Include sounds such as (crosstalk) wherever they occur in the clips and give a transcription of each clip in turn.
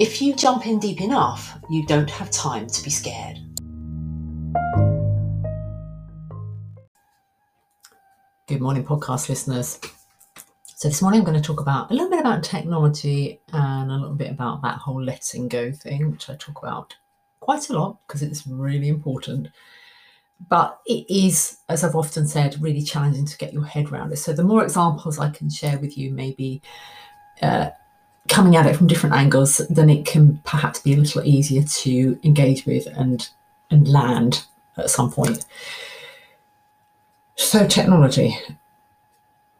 if you jump in deep enough, you don't have time to be scared. Good morning, podcast listeners. So, this morning I'm going to talk about a little bit about technology and a little bit about that whole letting go thing, which I talk about quite a lot because it's really important. But it is, as I've often said, really challenging to get your head around it. So, the more examples I can share with you, maybe uh, coming at it from different angles, then it can perhaps be a little easier to engage with and and land at some point. So technology.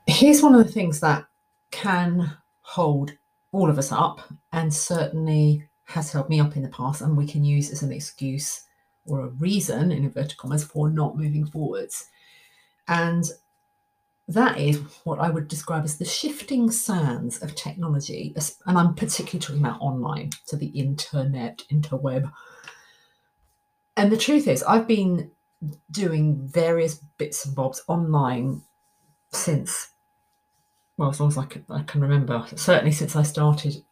Here's one of the things that can hold all of us up and certainly has held me up in the past and we can use as an excuse or a reason in inverted commas for not moving forwards. And that is what I would describe as the shifting sands of technology, and I'm particularly talking about online, so the internet, interweb. And the truth is, I've been doing various bits and bobs online since, well, as long as I can, I can remember, certainly since I started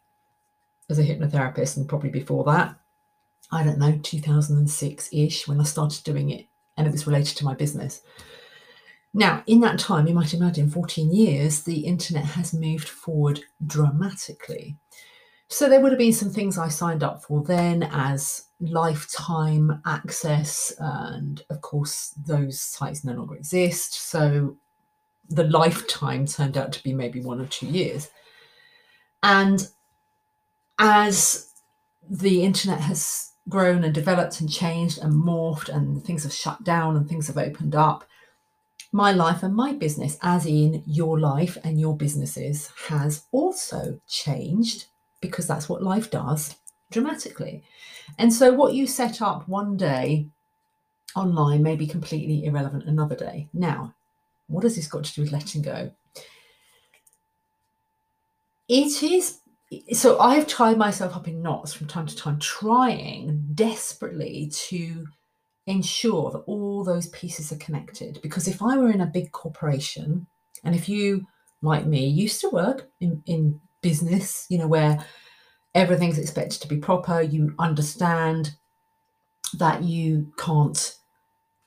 as a hypnotherapist, and probably before that. I don't know, 2006 ish, when I started doing it, and it was related to my business. Now, in that time, you might imagine 14 years, the internet has moved forward dramatically. So there would have been some things I signed up for then as lifetime access, and of course, those sites no longer exist. So the lifetime turned out to be maybe one or two years. And as the internet has grown and developed and changed and morphed, and things have shut down and things have opened up, my life and my business, as in your life and your businesses, has also changed because that's what life does dramatically. And so, what you set up one day online may be completely irrelevant another day. Now, what has this got to do with letting go? It is so I've tied myself up in knots from time to time, trying desperately to ensure that all those pieces are connected. Because if I were in a big corporation, and if you, like me, used to work in, in business, you know, where everything's expected to be proper, you understand that you can't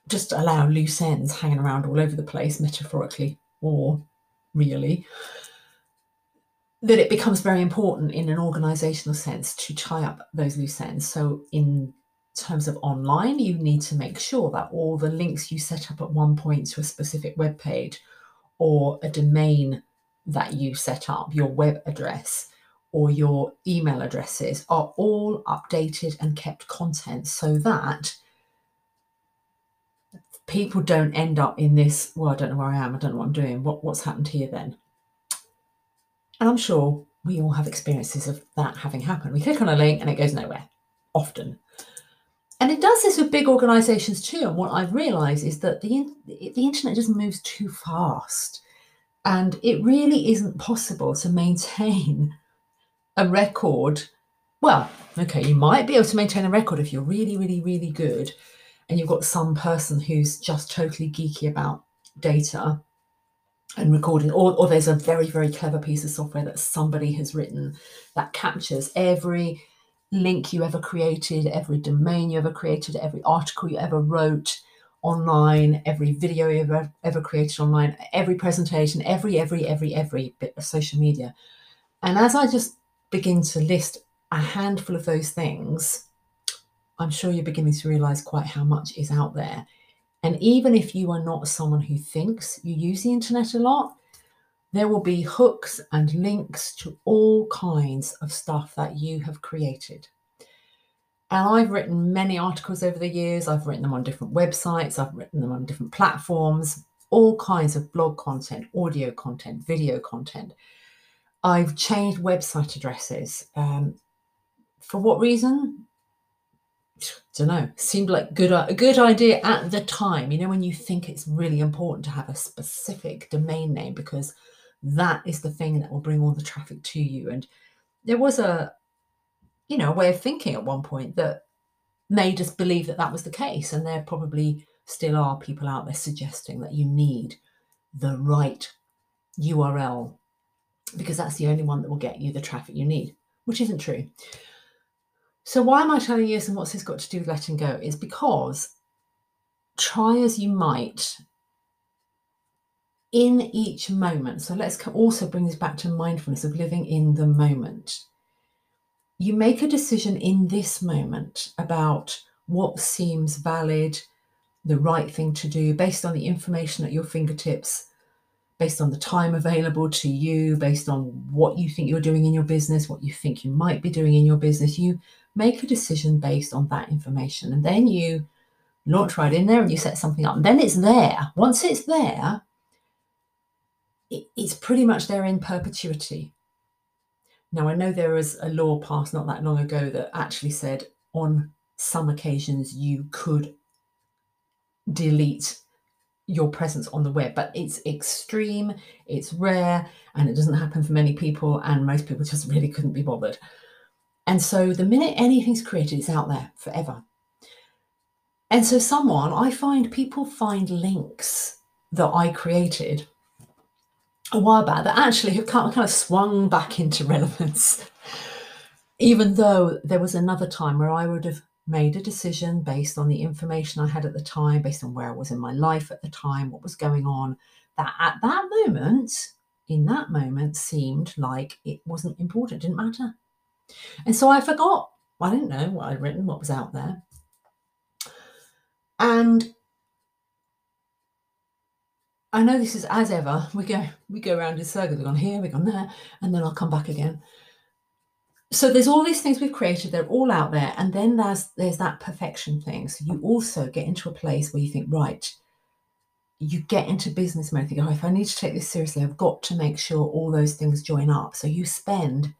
just allow loose ends hanging around all over the place, metaphorically or really, that it becomes very important in an organizational sense to tie up those loose ends. So, in terms of online, you need to make sure that all the links you set up at one point to a specific web page or a domain that you set up, your web address or your email addresses are all updated and kept content so that people don't end up in this, well, I don't know where I am, I don't know what I'm doing, what, what's happened here then? And I'm sure we all have experiences of that having happened. We click on a link and it goes nowhere, often. And it does this with big organizations too. And what I've realized is that the, the internet just moves too fast. And it really isn't possible to maintain a record. Well, okay, you might be able to maintain a record if you're really, really, really good and you've got some person who's just totally geeky about data and recording, or, or there's a very, very clever piece of software that somebody has written that captures every link you ever created, every domain you ever created, every article you ever wrote online, every video you ever ever created online, every presentation, every every every every bit of social media. And as I just begin to list a handful of those things, I'm sure you're beginning to realize quite how much is out there. And even if you are not someone who thinks you use the internet a lot, there will be hooks and links to all kinds of stuff that you have created. And I've written many articles over the years. I've written them on different websites, I've written them on different platforms, all kinds of blog content, audio content, video content. I've changed website addresses. Um, for what reason? don't know, seemed like good a good idea at the time. You know, when you think it's really important to have a specific domain name because that is the thing that will bring all the traffic to you. And there was a, you know, a way of thinking at one point that made us believe that that was the case, and there probably still are people out there suggesting that you need the right URL because that's the only one that will get you the traffic you need, which isn't true. So, why am I telling you this and what's this got to do with letting go? Is because try as you might in each moment. So, let's also bring this back to mindfulness of living in the moment. You make a decision in this moment about what seems valid, the right thing to do based on the information at your fingertips based on the time available to you, based on what you think you're doing in your business, what you think you might be doing in your business. You make a decision based on that information. And then you launch right in there and you set something up. And then it's there. Once it's there, it, it's pretty much there in perpetuity. Now, I know there was a law passed not that long ago that actually said on some occasions you could delete your presence on the web, but it's extreme, it's rare, and it doesn't happen for many people, and most people just really couldn't be bothered. And so the minute anything's created, it's out there forever. And so, someone, I find people find links that I created a while back that actually have kind of swung back into (laughs) relevance, even though there was another time where I would have made a decision based on the information I had at the time, based on where I was in my life at the time, what was going on, that at that moment, in that moment, seemed like it wasn't important, didn't matter. And so I forgot. I didn't know what I'd written, what was out there. And I know this is as ever. We go we go around in circles. We've gone here, we've gone there, and then I'll come back again. So there's all these things we've created. They're all out there. And then there's there's that perfection thing. So you also get into a place where you think right you get into business mode. Think oh if i need to take this seriously i've got to make sure all those things join up. So you spend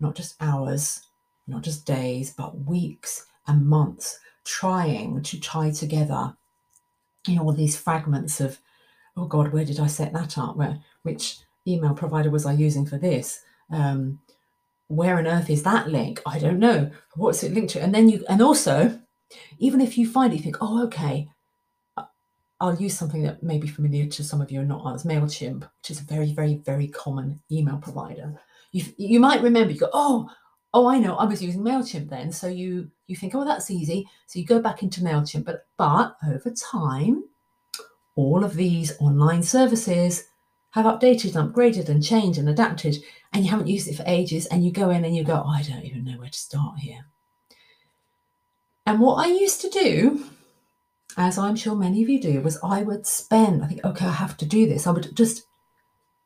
not just hours not just days but weeks and months trying to tie together you know all these fragments of oh god where did i set that up where which email provider was i using for this um, where on earth is that link? I don't know. What's it linked to? And then you, and also, even if you find it, you think, oh, okay, I'll use something that may be familiar to some of you and not others, MailChimp, which is a very, very, very common email provider. You, you might remember, you go, oh, oh, I know, I was using MailChimp then. So you you think, oh, that's easy. So you go back into MailChimp. But but over time, all of these online services have updated and upgraded and changed and adapted and you haven't used it for ages and you go in and you go, oh, I don't even know where to start here. And what I used to do, as I'm sure many of you do, was I would spend, I think, okay, I have to do this. I would just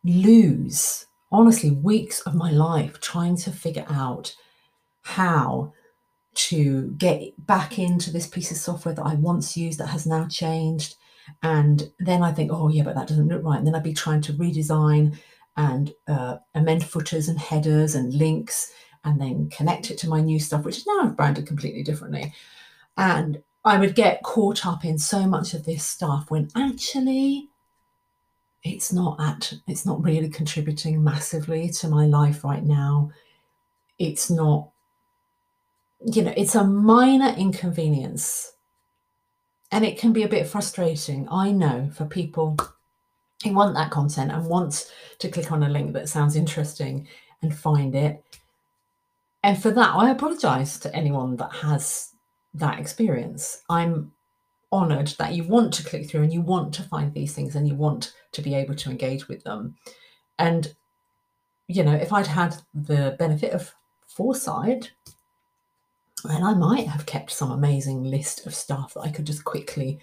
lose, honestly, weeks of my life trying to figure out how to get back into this piece of software that I once used that has now changed and then I think, oh, yeah, but that doesn't look right. And then I'd be trying to redesign and uh, amend footers and headers and links and then connect it to my new stuff, which is now branded completely differently. And I would get caught up in so much of this stuff when actually it's not at it's not really contributing massively to my life right now. It's not, you know, it's a minor inconvenience and it can be a bit frustrating, I know, for people who want that content and want to click on a link that sounds interesting and find it. And for that, I apologize to anyone that has that experience. I'm honored that you want to click through and you want to find these things and you want to be able to engage with them. And, you know, if I'd had the benefit of foresight, and I might have kept some amazing list of stuff that I could just quickly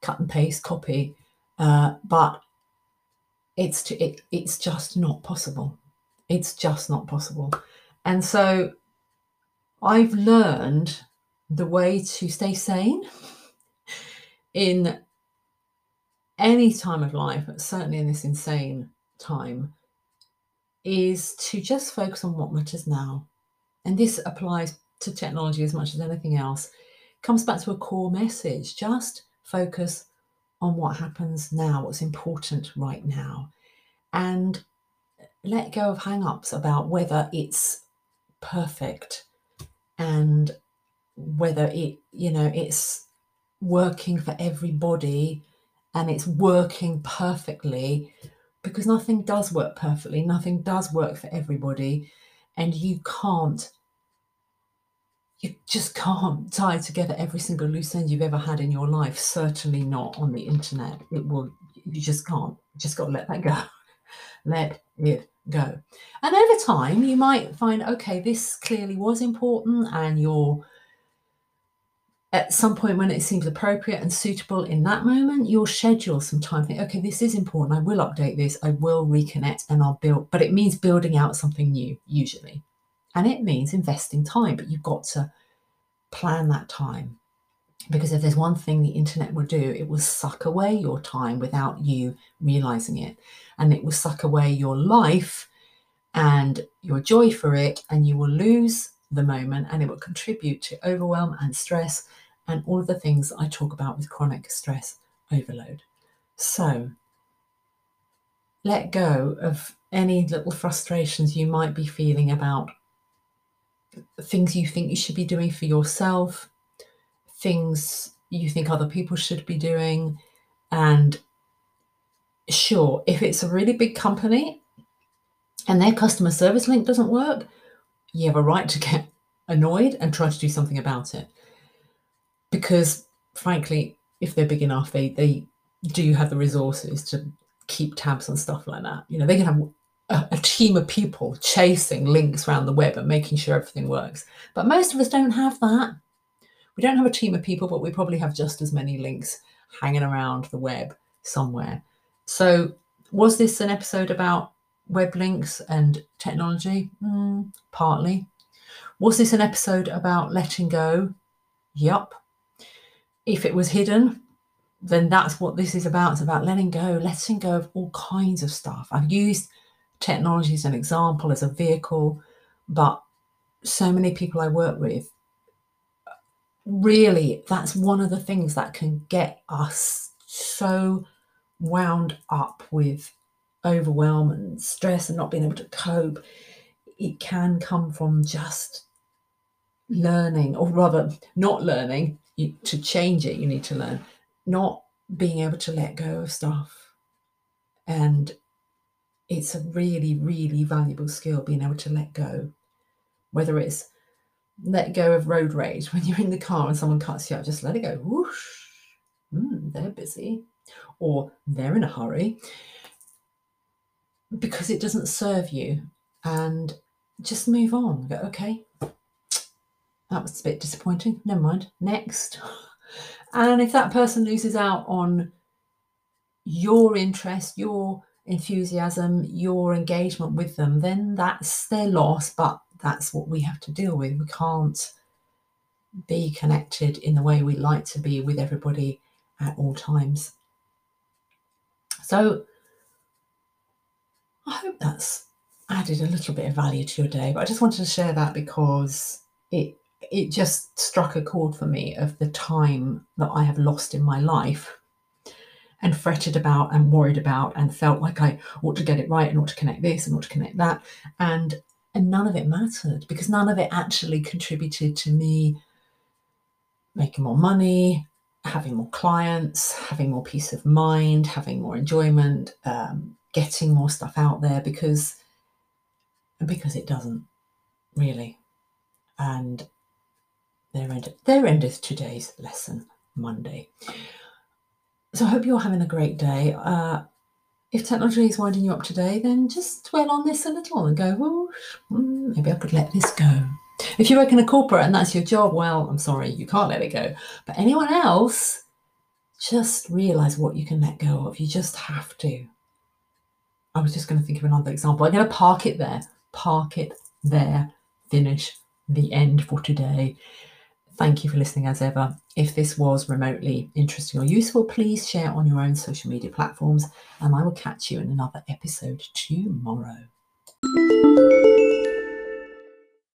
cut and paste, copy, uh, but it's to, it, it's just not possible. It's just not possible. And so I've learned the way to stay sane in any time of life, but certainly in this insane time, is to just focus on what matters now. And this applies to technology as much as anything else comes back to a core message. Just focus on what happens now, what's important right now, and let go of hang ups about whether it's perfect and whether it, you know, it's working for everybody and it's working perfectly because nothing does work perfectly, nothing does work for everybody, and you can't you just can't tie together every single loose end you've ever had in your life. Certainly not on the internet. It will, you just can't. You just got to let that go. (laughs) let it go. And over time, you might find, okay, this clearly was important, and you're at some point when it seems appropriate and suitable in that moment, you'll schedule some time. Think, okay, this is important. I will update this. I will reconnect and I'll build, but it means building out something new, usually. And it means investing time, but you've got to plan that time. Because if there's one thing the internet will do, it will suck away your time without you realizing it. And it will suck away your life and your joy for it, and you will lose the moment and it will contribute to overwhelm and stress and all of the things I talk about with chronic stress overload. So, let go of any little frustrations you might be feeling about things you think you should be doing for yourself, things you think other people should be doing. And sure, if it's a really big company and their customer service link doesn't work, you have a right to get annoyed and try to do something about it. Because frankly, if they're big enough, they they do have the resources to keep tabs on stuff like that. You know, they can have a, a team of people chasing links around the web and making sure everything works. But most of us don't have that. We don't have a team of people, but we probably have just as many links hanging around the web somewhere. So, was this an episode about web links and technology? Mm, partly. Was this an episode about letting go? Yup. If it was hidden, then that's what this is about. It's about letting go, letting go of all kinds of stuff. I've used technology as an example, as a vehicle, but so many people I work with, really, that's one of the things that can get us so wound up with overwhelm and stress and not being able to cope. It can come from just learning, or rather, not learning. You, to change it, you need to learn, not being able to let go of stuff and it's a really, really valuable skill being able to let go. Whether it's let go of road rage when you're in the car and someone cuts you out, just let it go. Whoosh. Mm, they're busy, or they're in a hurry because it doesn't serve you. And just move on. Go, okay, that was a bit disappointing. Never mind. Next. (laughs) And if that person loses out on your interest, your enthusiasm, your engagement with them, then that's their loss, but that's what we have to deal with. We can't be connected in the way we like to be with everybody at all times. So I hope that's added a little bit of value to your day, but I just wanted to share that because it it just struck a chord for me of the time that I have lost in my life and fretted about and worried about and felt like I ought to get it right and ought to connect this and ought to connect that. And and none of it mattered because none of it actually contributed to me making more money, having more clients, having more peace of mind, having more enjoyment, um, getting more stuff out there because because it doesn't really. And there end, there endeth today's lesson Monday. So I hope you're having a great day. Uh, if technology is winding you up today, then just dwell on this a little and go, well, hmm, maybe I could let this go. If you work in a corporate and that's your job, well, I'm sorry, you can't let it go. But anyone else, just realize what you can let go of. You just have to. I was just going to think of another example. I'm going to park it there, park it there, finish the end for today. Thank you for listening as ever. If this was remotely interesting or useful, please share on your own social media platforms, and I will catch you in another episode tomorrow.